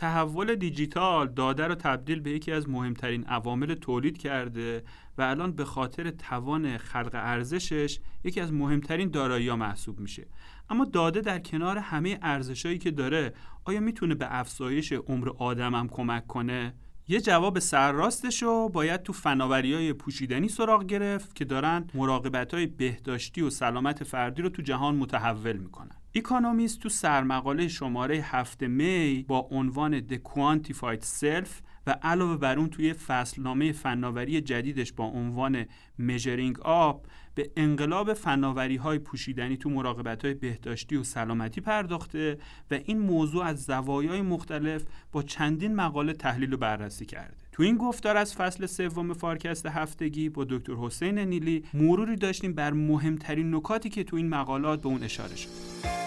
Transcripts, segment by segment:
تحول دیجیتال داده رو تبدیل به یکی از مهمترین عوامل تولید کرده و الان به خاطر توان خلق ارزشش یکی از مهمترین دارایی محسوب میشه. اما داده در کنار همه ارزشهایی که داره آیا می‌تونه به افزایش عمر آدم هم کمک کنه؟ یه جواب سرراستش رو باید تو فناوری های پوشیدنی سراغ گرفت که دارن مراقبت های بهداشتی و سلامت فردی رو تو جهان متحول می‌کنن. اکانومیست تو سرمقاله شماره هفته می با عنوان The Quantified Self و علاوه بر اون توی فصلنامه فناوری جدیدش با عنوان Measuring Up به انقلاب فناوری های پوشیدنی تو مراقبت های بهداشتی و سلامتی پرداخته و این موضوع از زوایای مختلف با چندین مقاله تحلیل و بررسی کرده. تو این گفتار از فصل سوم فارکست هفتگی با دکتر حسین نیلی مروری داشتیم بر مهمترین نکاتی که تو این مقالات به اون اشاره شد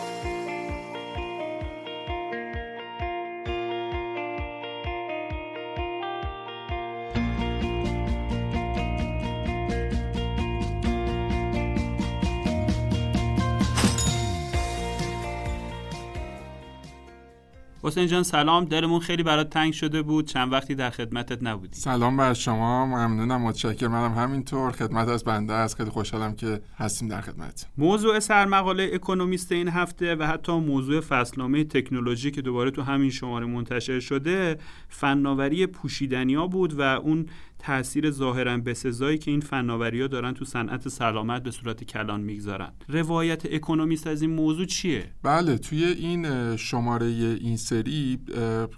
حسین جان سلام. دلمون خیلی برات تنگ شده بود. چند وقتی در خدمتت نبودی سلام بر شما. ممنونم. متشکرم. منم همینطور. خدمت از بنده است. خیلی خوشحالم که هستیم در خدمت. موضوع سرمقاله اکونومیست این هفته و حتی موضوع فصلنامه تکنولوژی که دوباره تو همین شماره منتشر شده فناوری پوشیدنیا بود و اون تاثیر ظاهرا بسزایی که این فناوری ها دارن تو صنعت سلامت به صورت کلان می‌گذارن. روایت اکونومیست از این موضوع چیه؟ بله توی این شماره این سری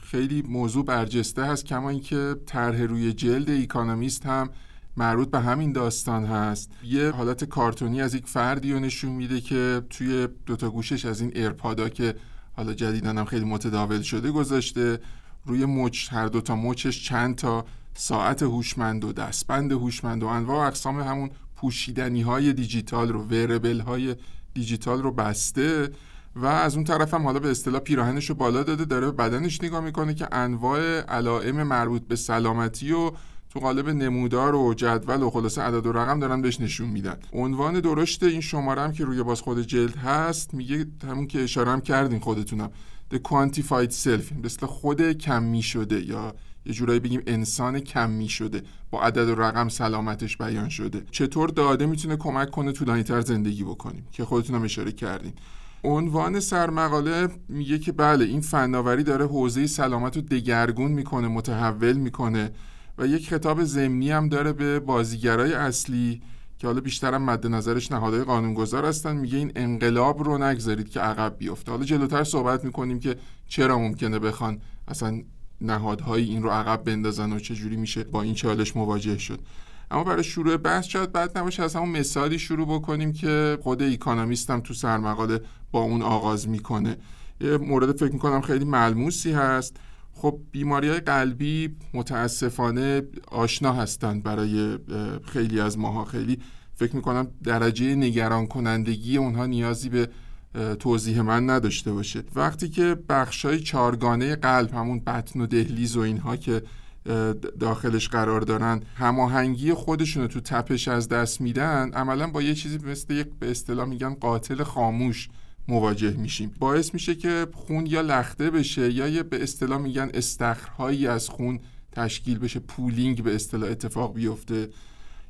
خیلی موضوع برجسته هست کما اینکه طرح روی جلد اکونومیست هم مربوط به همین داستان هست. یه حالت کارتونی از یک فردی رو نشون میده که توی دوتا گوشش از این AirPod ا که حالا جدیدن هم خیلی متداول شده گذاشته روی مچ هر دوتا مچش چند تا ساعت هوشمند و دستبند هوشمند و انواع اقسام همون پوشیدنی های دیجیتال رو wearable های دیجیتال رو بسته و از اون طرف هم حالا به اصطلاح پیراهنش رو بالا داده داره بدنش نگاه می‌کنه که انواع علائم مربوط به سلامتی و تو قالب نمودار و جدول و خلاصه عدد و رقم دارن بهش نشون میدن. عنوان درشت این شماره هم که روی باز خود جلد هست میگه همون که اشاره هم کردین خودتونم. The Quantified Self مثل خود کمی شده یا یه جورایی بگیم انسان کمی شده با عدد و رقم سلامتش بیان شده. چطور داده می‌تونه کمک کنه طولانیتر زندگی بکنیم؟ که خودتون هم اشاره کردین. عنوان سرمقاله میگه که بله این فناوری داره حوزه سلامت رو دگرگون می‌کنه متحول می‌کنه و یک خطاب ضمنی هم داره به بازیگرای اصلی که حالا بیشترم مد نظرش نهادهای قانونگذار هستن. میگه این انقلاب رو نگذارید که عقب بیفته. حالا جلوتر صحبت می‌کنیم که چرا ممکنه بخوان اصلا نهادهایی این رو عقب بندازن و چجوری میشه با این چالش مواجه شد. اما برای شروع بحث شاید بعد نباشه از همون مثالی شروع بکنیم که خود ایکانومیست هم تو سرمقاله با اون آغاز می‌کنه. یه مورد فکر می‌کنم خیلی ملموسی هست. خب بیماری های قلبی متاسفانه آشنا هستند برای خیلی از ماها. خیلی فکر می‌کنم درجه نگران کنندگی اونها نیازی به توضیح من نداشته باشه. وقتی که بخشای چارگانه قلب همون بطن و دهلیز و اینها که داخلش قرار دارن هماهنگی خودشون رو تو تپش از دست میدن عملا با یه چیزی مثل یک به اصطلاح میگن قاتل خاموش. مواجه میشیم. باعث میشه که خون یا لخته بشه یا یه به اصطلاح میگن استخرهایی از خون تشکیل بشه pooling به اصطلاح اتفاق بیفته.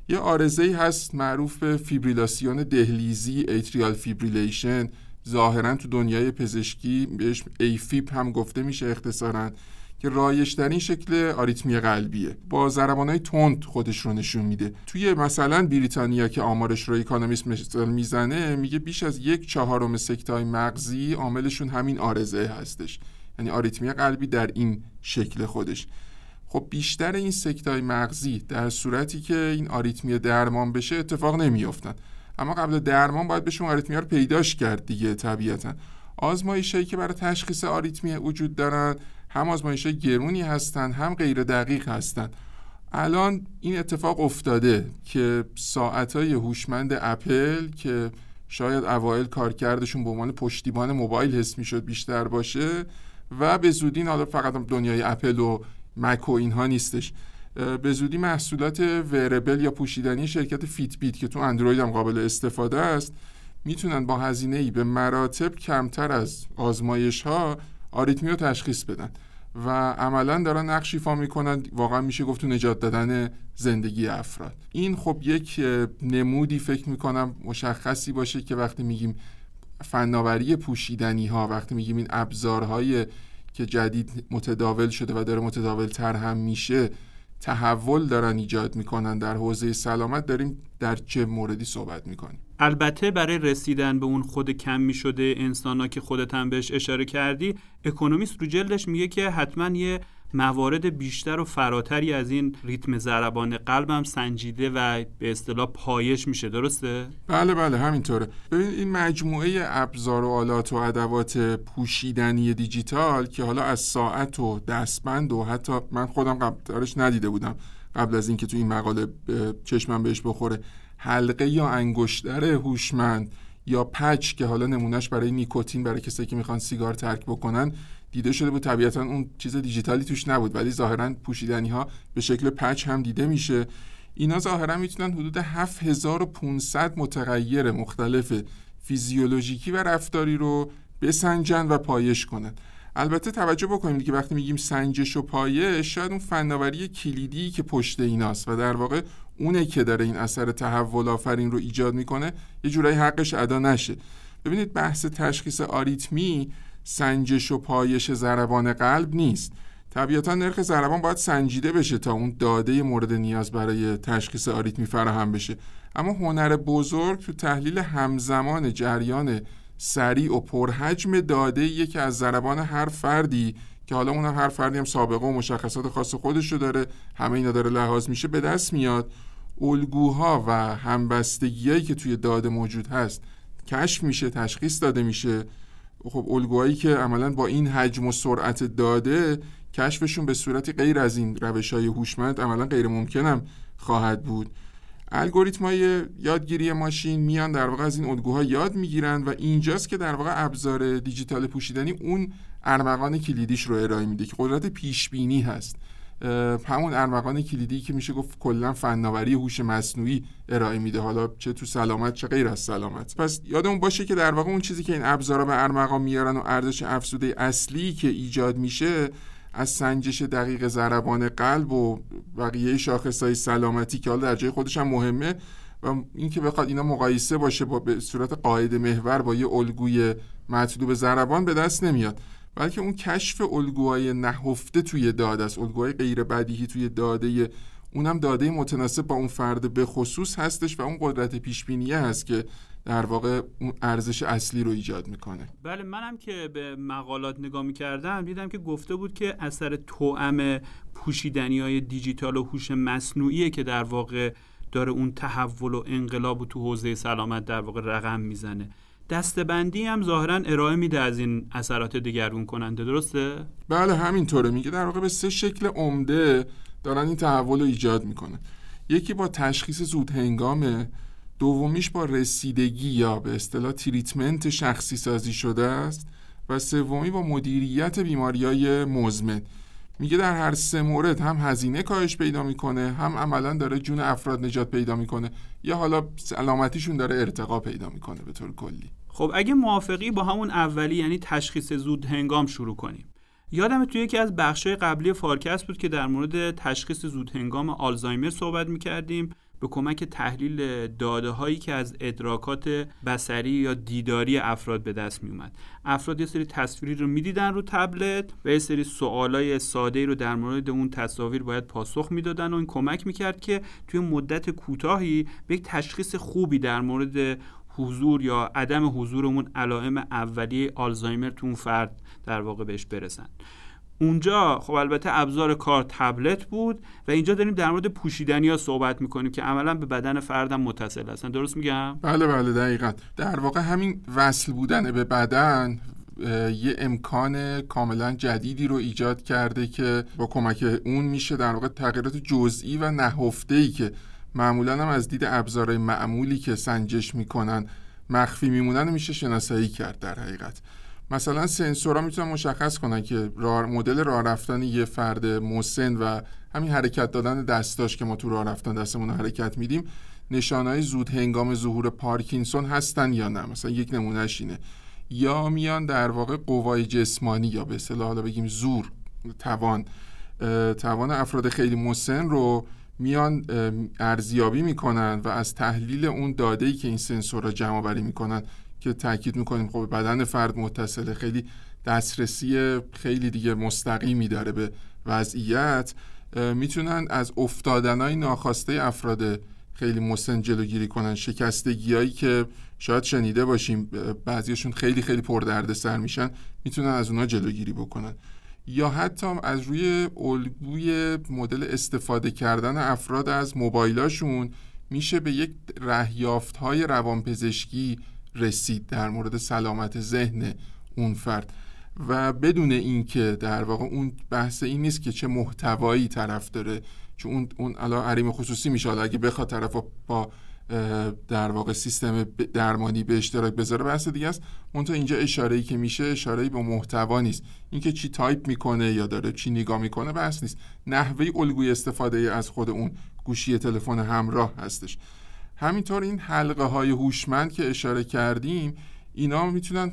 یه عارضه هست معروف به فیبریلاسیون دهلیزی atrial fibrillation ظاهرا تو دنیای پزشکی بهش AFib هم گفته میشه اختصارا. که رایجترین شکل آریتمی قلبیه. با ضربانهای تند خودش رو نشون میده. توی مثلا بریتانیا که آمارش رو اکانومیست می‌زنه میگه بیش از یک چهارم سکتای مغزی عاملشون همین عارضه هستش. یعنی آریتمی قلبی در این شکل خودش. خب بیشتر این سکتای مغزی در صورتی که این آریتمی درمان بشه اتفاق نمیافتن. اما قبل درمان باید بهشون آریتمیا رو پیداش کرد دیگه طبیعتا. آزمایشایی که برای تشخیص آریتمی وجود دارن هم آزمایش گرونی هستن هم غیر دقیق هستن الان این اتفاق افتاده که ساعت های هوشمند اپل که شاید اوایل کارکردشون به عنوان پشتیبان موبایل حس می‌شد بیشتر باشه و به زودی حالا فقط دنیای اپل و مک و اینها نیستش به زودی محصولات وربل یا پوشیدنی شرکت فیت بیت که تو اندروید هم قابل استفاده است می‌تونن با هزینه ای به مراتب کمتر از آزمایش ها آریتمی رو تشخیص بدن. و عملا دارن نقش ایفا می‌کنن. واقعا میشه گفت تو نجات دادن زندگی افراد. این خب یک نمودی فکر می‌کنم مشخصی باشه که وقتی میگیم فناوری پوشیدنی ها وقتی میگیم این ابزارهای که جدید متداول شده و داره متداول تر هم میشه تحول دارن ایجاد می‌کنن. در حوزه سلامت داریم در چه موردی صحبت می‌کنیم. البته برای رسیدن به اون خود کم می شده انسان ها که خودت هم بهش اشاره کردی اکونومیست رو جلدش میگه که حتما یه موارد بیشتر و فراتری از این ریتم ضربان قلبم سنجیده و به اصطلاح پایش میشه. درسته؟ بله بله همینطوره. ببین این مجموعه ابزار و آلات و ادوات پوشیدنی دیجیتال که حالا از ساعت و دستبند و حتی من خودم قبلش ندیده بودم قبل از اینکه تو این مقاله چشمم بهش بخوره. حلقه یا انگشتر هوشمند یا پچ که حالا نمونهش برای نیکوتین برای کسایی که می‌خوان سیگار ترک بکنن دیده شده بود. طبیعتا اون چیز دیجیتالی توش نبود ولی ظاهرا پوشیدنی ها به شکل پچ هم دیده میشه. اینا ظاهرا می‌تونن حدود 7500 متغیر مختلف فیزیولوژیکی و رفتاری رو بسنجن و پایش کنن. البته توجه بکنیم که وقتی میگیم سنجش و پایش شاید اون فناوری کلیدی که پشت ایناست و در واقع اونه که داره این اثر تحول آفرین رو ایجاد می‌کنه یه جورایی حقش ادا نشه. ببینید بحث تشخیص آریتمی سنجش و پایش ضربان قلب نیست. طبیعتا نرخ ضربان باید سنجیده بشه تا اون داده مورد نیاز برای تشخیص آریتمی فراهم بشه. اما هنر بزرگ تو تحلیل همزمان جریان سریع و پرحجم داده که از ضربان هر فردی که حالا اون هر فردی هم سابقه و مشخصات خاص خودش رو داره همه اینا داره لحاظ میشه به دست میاد. الگوها و همبستگیایی که توی داده موجود هست کشف میشه تشخیص داده میشه. خب الگوهایی که عملا با این حجم و سرعت داده کشفشون به صورتی غیر از این روش های هوشمند عملا غیر ممکنم خواهد بود. الگوریتم های یادگیری ماشین میان در واقع از این الگوها یاد می‌گیرن و اینجاست که در واقع ابزار دیجیتال پوشیدنی اون ارمغان کلیدیش رو ارائه میده که قدرت پیش بینی هست. همون ارمغان کلیدی که میشه گفت کلا فناوری هوش مصنوعی ارائه میده. حالا چه تو سلامت چه غیر از سلامت. پس یادمون باشه که در واقع اون چیزی که این ابزارا به ارمغان میارن و ارزش افزوده اصلی که ایجاد میشه از سنجش دقیق ضربان قلب و بقیه شاخصهای سلامتی که حالا در جای خودش هم مهمه و اینکه بخواد اینا مقایسه باشه با به صورت قاعده محور با یه الگوی مطلوب ضربان به دست نمیاد. بلکه اون کشف الگوهای نهفته توی داده است. الگوهای غیر بدیهی توی داده اونم داده متناسب با اون فرد به خصوص هستش و اون قدرت پیش بینیه هست که در واقع اون ارزش اصلی رو ایجاد می‌کنه. بله منم که به مقالات نگاه می‌کردم دیدم که گفته بود که اثر توأم پوشیدنی های دیجیتال و هوش مصنوعیه که در واقع داره اون تحول و انقلاب و تو حوزه سلامت در واقع رقم می‌زنه. دستبندی هم ظاهرا ارائه میده از این اثرات دگرگون کننده درسته؟ بله همینطوره. میگه در واقع به سه شکل عمده دارن این تحول رو ایجاد می‌کنه. یکی با تشخیص زود هنگامه دومیش با رسیدگی یا به اصطلاح treatment شخصی سازی شده است و سومی با مدیریت بیماری های مزمن. میگه در هر سه مورد هم هزینه کاهش پیدا می‌کنه هم عملا داره جون افراد نجات پیدا می‌کنه یا حالا سلامتیشون داره ارتقا پیدا می‌کنه به طور کلی. خب اگه موافقی با همون اولی یعنی تشخیص زود هنگام شروع کنیم یادم توی یکی از بخشای قبلی فارکست بود که در مورد تشخیص زود هنگام آلزایمر صحبت می‌کردیم به کمک تحلیل داده هایی که از ادراکات بسری یا دیداری افراد به دست می اومد افراد یه سری تصویری رو می‌دیدن رو تبلت و یه سری سوالای ساده رو در مورد اون تصاویر باید پاسخ می‌دادن و این کمک می‌کرد که توی مدت کوتاهی به یک تشخیص خوبی در مورد حضور یا عدم حضور اون علائم اولیه آلزایمر تو اون فرد در واقع بهش برسن. اونجا خب البته ابزار کار تبلت بود و اینجا داریم در مورد پوشیدنی ها صحبت می‌کنیم که عملا به بدن فردم متصل هستن. درست میگم؟ بله بله دقیقا. در واقع همین وصل بودن به بدن یه امکان کاملا جدیدی رو ایجاد کرده که با کمک اون میشه در واقع تغییرات جزئی و نهفته ای که معمولا هم از دید ابزارهای معمولی که سنجش می‌کنن مخفی میمونن میشه شناسایی کرد در حقیقت. مثلا سنسورها می‌تونن مشخص کنن که مدل راه رفتن یه فرد مسن و همین حرکت دادن دستاش که ما تو راه رفتن دستمون حرکت میدیم نشانهای زود هنگام ظهور پارکینسون هستن یا نه؟ مثلا یک نمونهش اینه. یا میان در واقع قوای جسمانی یا به اصطلاح حالا بگیم زور توان توان افراد خیلی مسن رو میان ارزیابی می‌کنن و از تحلیل اون داده ای که این سنسورها جمع بری می‌کنن که تاکید می‌کنیم خب بدن فرد متصله خیلی دسترسی خیلی دیگه مستقیمی داره به وضعیت. می‌تونن از افتادنهای ناخواسته افراد خیلی مسن جلوگیری کنن. شکستگیهایی که شاید شنیده باشیم بعضیشون خیلی خیلی پردرد سر میشن می‌تونن از اونها جلوگیری بکنن. یا حتی از روی الگوی مدل استفاده کردن افراد از موبایلاشون میشه به یک رهیافت های روانپزشکی رسید در مورد سلامت ذهن اون فرد. و بدون اینکه در واقع اون بحث این نیست که چه محتوایی طرف داره چون اون اون حریم خصوصی میشه. اگه بخواد طرف با در واقع سیستم درمانی به اشتراک بذاره. بحث دیگه است منتها اینجا اشاره ای که میشه اشاره به محتوا نیست. اینکه چی تایپ می‌کنه یا داره چی نگاه می‌کنه بحث نیست. نحوه الگوی استفاده از خود اون گوشی تلفن همراه هستش. همینطور این حلقه های هوشمند که اشاره کردیم اینا می‌تونن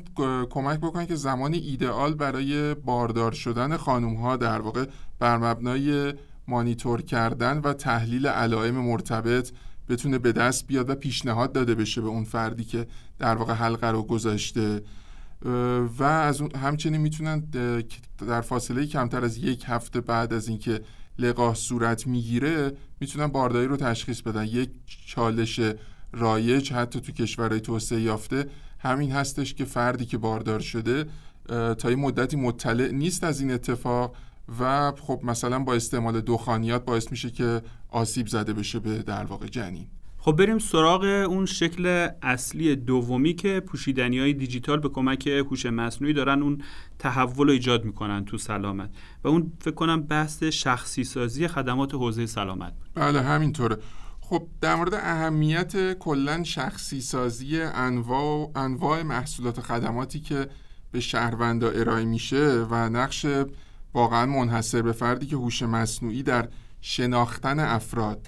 کمک بکنن که زمان ایدئال برای باردار شدن خانم ها در واقع بر مبنای مانیتور کردن و تحلیل علائم مرتبط بتونه به دست بیاد و پیشنهاد داده بشه به اون فردی که در واقع حلقه رو گذاشته. و از اون همچنین می‌تونن در فاصله کمتر از یک هفته بعد از اینکه لقاح صورت می‌گیره می‌تونن بارداری رو تشخیص بدن. یک چالش رایج حتی تو کشورهای توسعه یافته همین هستش که فردی که باردار شده تا این مدتی مطلع نیست از این اتفاق و خب مثلا با استعمال دخانیات باعث میشه که آسیب زده بشه به در واقع جنین. خب بریم سراغ اون شکل اصلی دومی که پوشیدنی های دیجیتال به کمک هوش مصنوعی دارن اون تحول رو ایجاد می‌کنن تو سلامت. و اون فکر کنم بحث شخصی سازی خدمات حوزه سلامت بله همینطوره. خب در مورد اهمیت کلا شخصی سازی انواع انواع محصولات خدماتی که به شهروندا ارائه میشه و نقش واقعا منحصر به فردی که هوش مصنوعی در شناختن افراد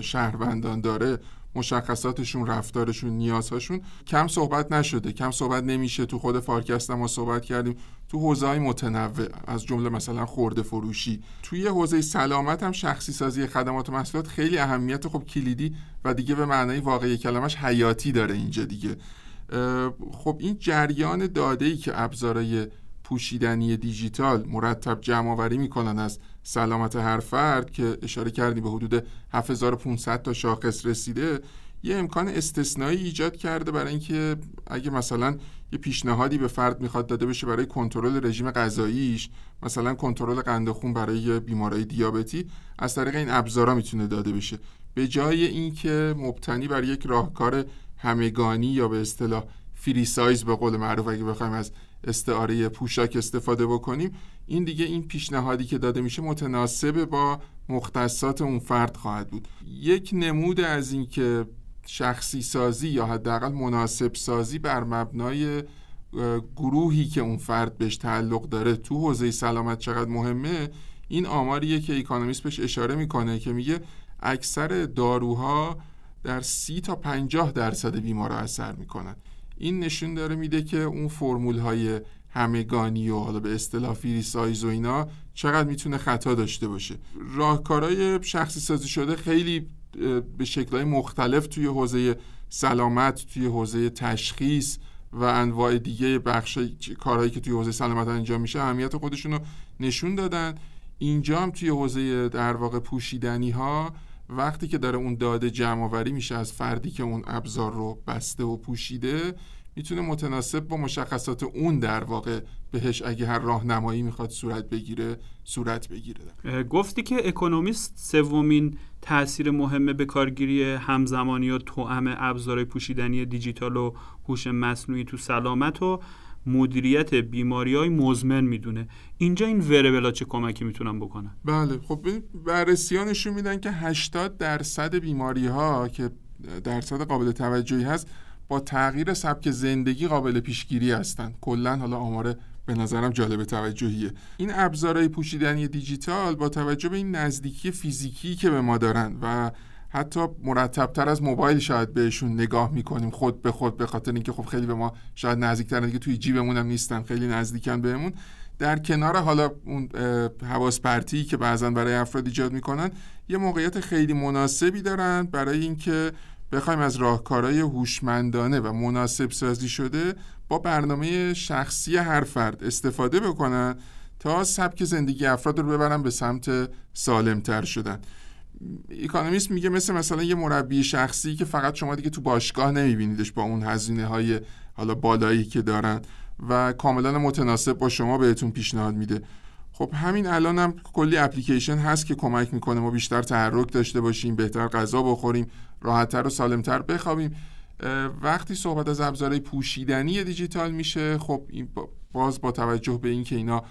شهروندان داره مشخصاتشون رفتارشون نیازهاشون کم صحبت نشده. کم صحبت نمیشه. تو خود فارکست ما صحبت کردیم. تو حوزه های متنوع از جمله مثلا خورده فروشی. توی حوزه سلامت هم شخصی سازی خدمات و محصولات خیلی اهمیت خب کلیدی و دیگه به معنای واقعی کلمش حیاتی داره اینجا دیگه. خب این جریان داده ای که ابزارهای پوشیدنی دیجیتال مرتب جمع آوری می‌کنن از سلامت هر فرد که اشاره کردی به حدود 7500 تا شاخص رسیده یه امکان استثنایی ایجاد کرده برای اینکه اگه مثلا یه پیشنهادی به فرد می‌خواد داده بشه برای کنترل رژیم غذاییش مثلا کنترل قند خون برای بیماری دیابتی از طریق این ابزارا می‌تونه داده بشه. به جای اینکه مبتنی بر یک راهکار همگانی یا به اصطلاح فری سایز به قول معروف اگه بخوایم از استعاره پوشاک استفاده بکنیم این دیگه این پیشنهادی که داده میشه متناسب با مختصات اون فرد خواهد بود. یک نمود از اینکه شخصی سازی یا حداقل مناسب سازی بر مبنای گروهی که اون فرد بهش تعلق داره تو حوزه سلامت چقدر مهمه این آماریه که اکانومیست بهش اشاره می‌کنه که میگه اکثر داروها در سی تا پنجاه درصد بیمارا اثر می‌کنن. این نشون داره میده که اون فرمول های همگانی و حالا به اصطلاح فری سایز و اینا چقدر می‌تونه خطا داشته باشه. راهکارهای شخصی سازی شده خیلی به شکلهای مختلف توی حوزه سلامت توی حوزه تشخیص و انواع دیگه بخش کارهایی که توی حوزه سلامت انجام میشه اهمیت خودشون رو نشون دادن. اینجا هم توی حوزه در واقع پوشیدنی ها وقتی که داره اون داده جمع آوری میشه از فردی که اون ابزار رو بسته و پوشیده می‌تونه متناسب با مشخصات اون در واقع بهش اگه هر راهنمایی می‌خواد صورت بگیره صورت بگیره. گفتی که اکونومیست سومین تاثیر مهمه به کارگیری همزمانی و توأم ابزار پوشیدنی دیجیتال و هوش مصنوعی تو سلامت و مدیریت بیماری های مزمن می‌دونه. اینجا این وربلا چه کمکی می‌تونن بکنن؟ بله. خب بررسی نشون میدن که 80 درصد بیماری ها که درصد قابل توجهی هست با تغییر سبک زندگی قابل پیشگیری هستند کلا حالا آمار به نظرم جالب توجهیه. این ابزارهای پوشیدنی دیجیتال با توجه به این نزدیکی فیزیکی که به ما دارن و حتی مرتبتر از موبایل شاید بهشون نگاه می‌کنیم خود به خود به خاطر اینکه خب خیلی به ما شاید نزدیکترن که توی جیبمون هم نیستن خیلی نزدیکن بهمون. در کنار حالا اون حواس پرتی که بعضا برای افراد ایجاد می‌کنن یه موقعیت خیلی مناسبی دارن برای اینکه بخوایم از راهکارهای هوشمندانه و مناسب سازی شده با برنامه شخصی هر فرد استفاده بکنن تا سبک زندگی افراد رو ببرن به سمت سالمتر شدن. اکانومیست میگه مثل مثلا یه مربی شخصی که فقط شما دیگه تو باشگاه نمیبینیدش با اون هزینه های حالا بالایی که دارن و کاملا متناسب با شما بهتون پیشنهاد میده. خب همین الان هم کلی اپلیکیشن هست که کمک می‌کنه ما بیشتر تحرک داشته باشیم بهتر غذا بخوریم راحتتر و سالمتر بخوابیم. وقتی صحبت از ابزارهای پوشیدنی دیجیتال میشه خب این باز با توجه به اینکه اینا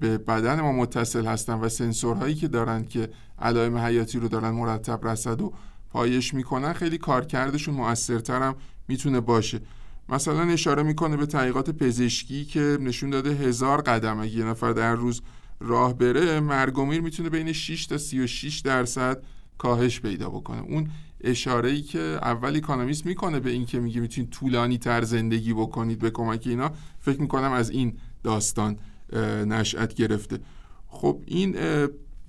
به بدن ما متصل هستن و سنسورهایی که دارن که علائم حیاتی رو دارن مرتب رسد و پایش می‌کنن خیلی کارکردشون موثرتر هم می‌تونه باشه. مثلا اشاره می‌کنه به تحقیقات پزشکی که نشون داده هزار قدم اگه یه نفر در روز راه بره مرگومیر می‌تونه بین 6 تا 36 درصد کاهش پیدا بکنه. اون اشاره ای که اول اکانومیست می‌کنه به این که میگه می‌تونید طولانی تر زندگی بکنید به کمک اینا فکر می‌کنم از این داستان نشأت گرفته. خب این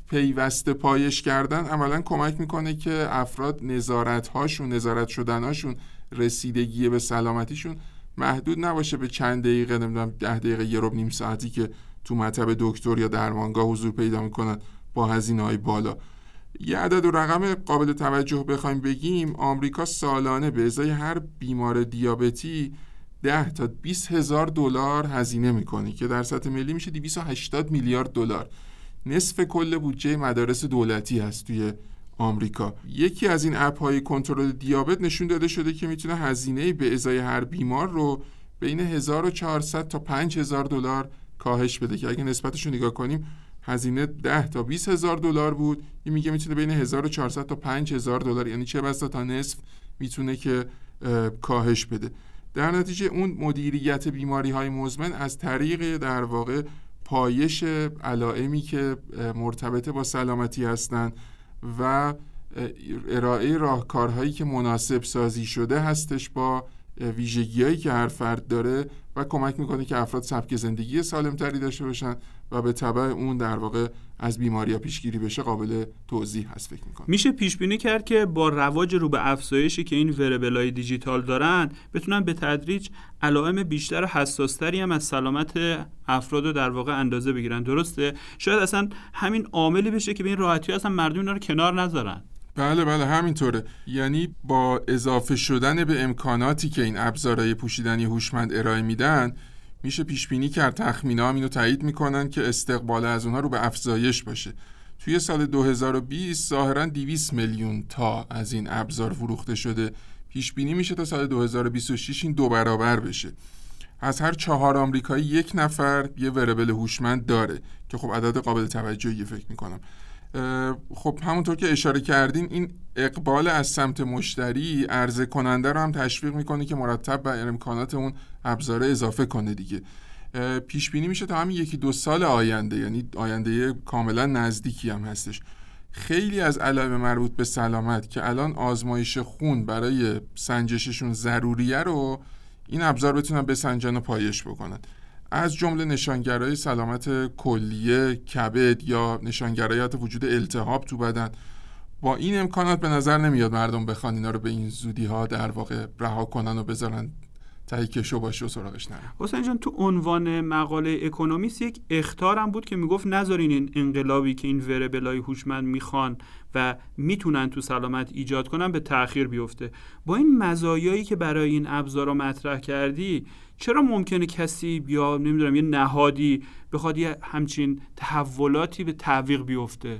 پیوسته پایش کردن عملا کمک می‌کنه که افراد نظارت هاشون نظارت شدن هاشون رسیدگی به سلامتیشون محدود نباشه به چند دقیقه نمی‌دونم ده دقیقه یه رب نیم ساعتی که تو مطب دکتر یا درمانگاه حضور پیدا می‌کنن با هزینه های بالا. یه عدد و رقم قابل توجه بخوایم بگیم آمریکا سالانه به ازای هر بیمار دیابتی 10 تا 20 هزار دلار هزینه می‌کنه که در سطح ملی میشه 280 میلیارد دلار. نصف کل بودجه مدارس دولتی هست توی آمریکا. یکی از این اپ های کنترل دیابت نشون داده شده که می‌تونه هزینه به ازای هر بیمار رو بین 1400 تا 5000 دلار کاهش بده که اگه نسبتش رو نگاه کنیم هزینه 10 تا 20 هزار دلار بود. این میگه می‌تونه بین 1400 تا 5000 دلار. یعنی چه بسا تا نصف می‌تونه که کاهش بده. در نتیجه اون مدیریت بیماری های مزمن از طریق در واقع پایش علائمی که مرتبط با سلامتی هستند و ارائه راهکارهایی که مناسب سازی شده هستش با ویژگیهایی که هر فرد داره و کمک می‌کنه که افراد سبک زندگی سالمتری داشته باشن و به طبع اون در واقع از بیماری ها پیشگیری بشه قابل توضیح هست فکر می‌کنم. میشه پیش بینی کرد که با رواج رو به افزایشی که این وربلای دیجیتال دارن بتونن به تدریج علائم بیشتر و حساستری هم از سلامت افراد رو در واقع اندازه بگیرن. درسته؟ شاید اصلا همین عاملی بشه که به این راحتی اصلا مردم اینا رو کنار نذارن. بله بله همینطوره. یعنی با اضافه شدن به امکاناتی که این ابزارهای پوشیدنی هوشمند ارائه میدن میشه پیش بینی کرد تخمینا هم اینو تایید می‌کنن که استقبال از اونها رو به افزایش باشه. توی سال 2020 ظاهرا 200 میلیون تا از این ابزار فروخته شده. پیش بینی میشه تا سال 2026 این دو برابر بشه. از هر چهار آمریکایی یک نفر یه وربل هوشمند داره که خب عدد قابل توجهی فکر می‌کنم. خب همونطور که اشاره کردین این اقبال از سمت مشتری عرضه کننده رو هم تشویق می‌کنه که مرتب به امکانات اون ابزاره اضافه کنه دیگه. پیش بینی میشه تا همین یکی دو سال آینده یعنی آینده کاملا نزدیکی هم هستش. خیلی از علائم مربوط به سلامت که الان آزمایش خون برای سنجششون ضروریه رو این ابزار بتونن بسنجن و پایش بکنن. از جمله نشانگرهای سلامت کلیه کبد یا نشانگرایات وجود التهاب تو بدن با این امکانات به نظر نمیاد مردم بخوان اینا رو به این زودی ها در واقع رها کنن و بذارن تهی کشو باشه و سراغش نره حسین جان تو عنوان مقاله اکونومیست یک اختارم بود که می‌گفت نذارین این انقلابی که این وربلای هوشمند می‌خوان و می‌تونن تو سلامت ایجاد کنن به تاخیر بیفته. با این مزایایی که برای این ابزارا مطرح کردی چرا ممکنه کسی یا نمی‌دونم یه نهادی بخواد یه همچین تحولاتی به تعویق بیفته؟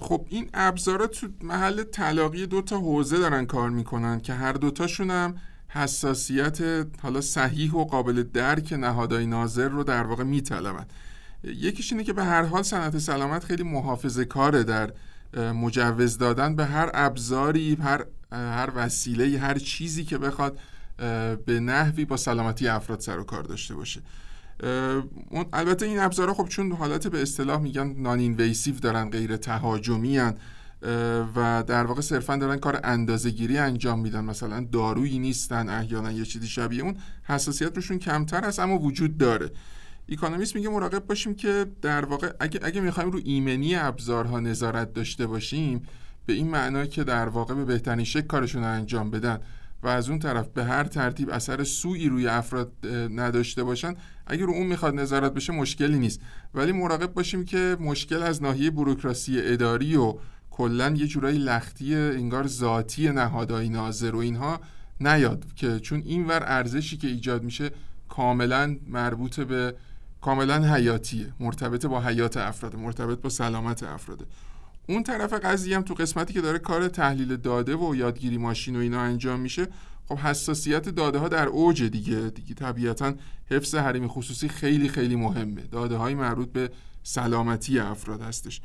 خب این ابزارا تو محل تلاقی دو تا حوزه دارن کار می‌کنن که هر دوتاشون هم حساسیت حالا صحیح و قابل درک نهادهای ناظر رو در واقع میطلبن یکیش اینه که به هر حال صنعت سلامت خیلی محافظه کاره در مجوز دادن به هر ابزاری هر هر وسیله هر چیزی که بخواد به نحوی با سلامتی افراد سر و کار داشته باشه. البته این ابزارها خب چون حالت به اصطلاح میگن نان اینویسیو دارن غیر تهاجمی هن و در واقع صرفا دارن کار اندازهگیری انجام میدن. مثلا دارویی نیستن احیانا یه چیزی شبیه اون. حساسیت روشون کمتر هست اما وجود داره. ایکانومیست میگه مراقب باشیم که در واقع اگه اگه می‌خوایم رو ایمنی ابزارها نظارت داشته باشیم به این معنا که در واقع به بهترین شکل کارشون رو انجام بدن و از اون طرف به هر ترتیب اثر سوئی روی افراد نداشته باشن اگر رو اون می‌خواد نظارت بشه مشکلی نیست. ولی مراقب باشیم که مشکل از ناحیه بروکراسی اداری و کلا یه جورایی لختی انگار ذاتی نهادهای ناظر و اینها نیاد که چون اینور ارزشی که ایجاد میشه کاملا مربوط به کاملا حیاتیه مرتبط با حیات افراد مرتبط با سلامت افراده اون طرف قضیه هم تو قسمتی که داره کار تحلیل داده و یادگیری ماشین و اینا انجام میشه خب حساسیت داده ها در اوج دیگه دیگه طبیعتا حفظ حریم خصوصی خیلی خیلی مهمه. داده های مربوط به سلامتی افراد هستش.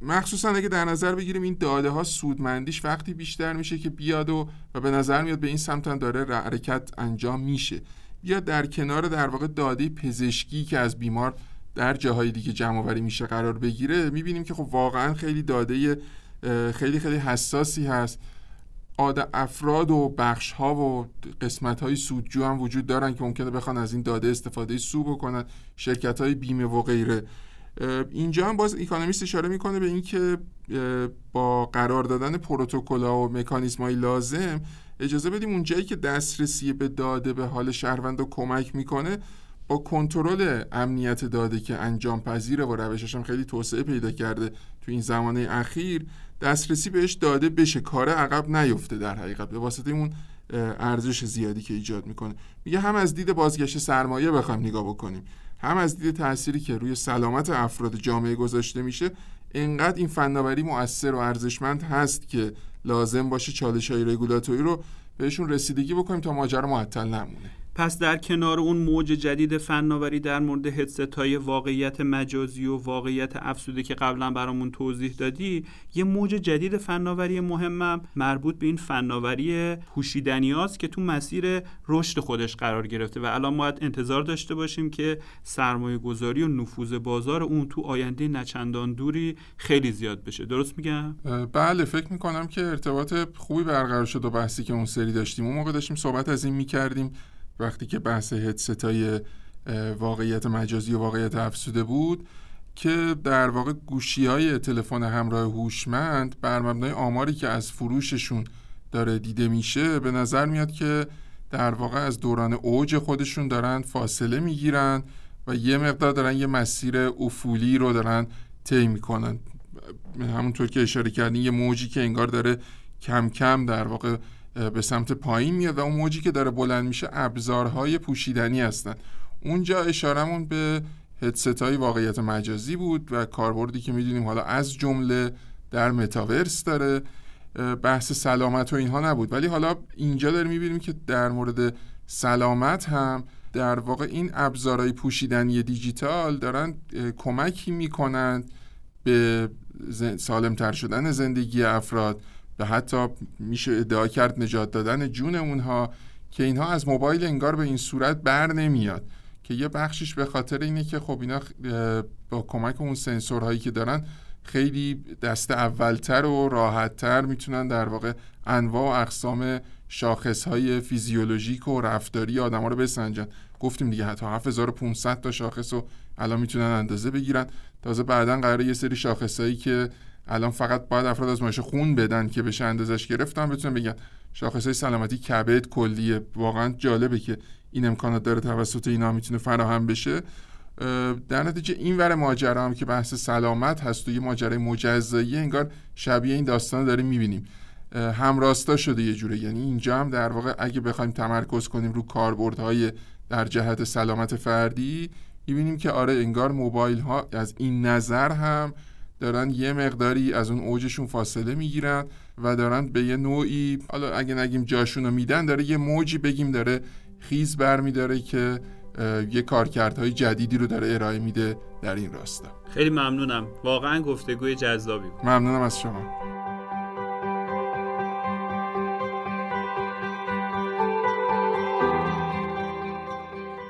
مخصوصا اگه در نظر بگیریم این داده ها سودمندیش وقتی بیشتر میشه که بیاد و, و به نظر میاد به این سمت داره حرکت انجام میشه. بیاد در کنار در واقع داده پزشکی که از بیمار در جاهای دیگه جمع آوری میشه قرار بگیره می‌بینیم که خب واقعا خیلی داده خیلی خیلی حساسی هست. آد افراد و بخش ها و قسمت های سودجو هم وجود دارن که ممکنه بخوان از این داده استفاده سو بکنن شرکت های بیمه و غیره. اینجا هم باز اکانومیست اشاره می‌کنه به اینکه با قرار دادن پروتکل و مکانیزم های لازم اجازه بدیم اونجایی که دسترسی به داده به حال شهروند رو کمک می‌کنه با کنترل امنیت داده که انجام پذیره و روشش هم خیلی توسعه پیدا کرده تو این زمانه اخیر دسترسی بهش داده بشه. کار عقب نیفته در حقیقت به واسطه اون ارزش زیادی که ایجاد می‌کنه. میگه هم از دید بازگشت سرمایه بخوایم نگاه بکنیم. هم از دید تأثیری که روی سلامت افراد جامعه گذاشته میشه انقدر این فناوری مؤثر و ارزشمند هست که لازم باشه چالش های رگولاتوری رو بهشون رسیدگی بکنیم تا ماجرا معطل نمونه. پس در کنار اون موج جدید فناوری در مورد هدست های واقعیت مجازی و واقعیت افسوده که قبلا برامون توضیح دادی یه موج جدید فناوری مهمم مربوط به این فناوری پوشیدنی است که تو مسیر رشد خودش قرار گرفته و الان باید انتظار داشته باشیم که سرمایه گذاری و نفوذ بازار اون تو آینده نچندان دوری خیلی زیاد بشه. درست میگم؟ بله فکر می‌کنم که ارتباط خوبی برقرار شد و بحثی که اون سری داشتیم. اون موقع داشتیم صحبت از این می‌کردیم. وقتی که بحث هدستای واقعیت مجازی و واقعیت افسوده بود که در واقع گوشی های تلفن همراه هوشمند بر مبنای آماری که از فروششون داره دیده میشه به نظر میاد که در واقع از دوران اوج خودشون دارن فاصله می‌گیرن و یه مقدار دارن یه مسیر افولی رو دارن طی می‌کنن. همونطور که اشاره کردین یه موجی که انگار داره کم کم در واقع به سمت پایین میاد و اون موجی که داره بلند میشه ابزارهای پوشیدنی هستن. اونجا اشارمون به هدست های واقعیت مجازی بود و کاربردی که می‌دونیم حالا از جمله در متاورس داره. بحث سلامت و اینها نبود. ولی حالا اینجا داریم می‌بینیم که در مورد سلامت هم در واقع این ابزارهای پوشیدنی دیجیتال دارن کمکی می‌کنند به سالمتر شدن زندگی افراد. و حتی میشه ادعا کرد نجات دادن جون اونها که اینها از موبایل انگار به این صورت بر نمیاد. که یه بخشش به خاطر اینه که خب اینا با کمک اون سنسورهایی که دارن خیلی دست اولتر و راحتتر می‌تونن در واقع انواع و اقسام شاخصهای فیزیولوژیک و رفتاری آدم ها رو بسنجن. گفتیم دیگه حتی 7500 تا شاخص رو الان می‌تونن اندازه بگیرن. تازه بعدا قراره یه سری شاخصهایی که الان فقط باید افراد از ماشه خون بدن که بشه اندازش گرفتن بتونن بگن شاخصهای سلامتی کبد کلیه. واقعا جالبه که این امکانات داره توسط اینا می‌تونه فراهم بشه. در نتیجه این ور ماجرا هم که بحث سلامت هست و یه ماجرای مجزایی انگار شبیه این داستان داریم می‌بینیم. همراستا شده یه جوره. یعنی اینجا هم در واقع اگه بخوایم تمرکز کنیم رو کاربردهای در جهت سلامت فردی می‌بینیم که آره انگار موبایل ها از این نظر هم دارن یه مقداری از اون اوجشون فاصله می‌گیرن و دارن به یه نوعی حالا اگه نگیم جاشون رو میدن داره یه موجی بگیم داره خیز برمیداره که یه کارکردهای جدیدی رو داره ارائه میده در این راستا. خیلی ممنونم. واقعا گفتگوی جذابی بود. ممنونم از شما.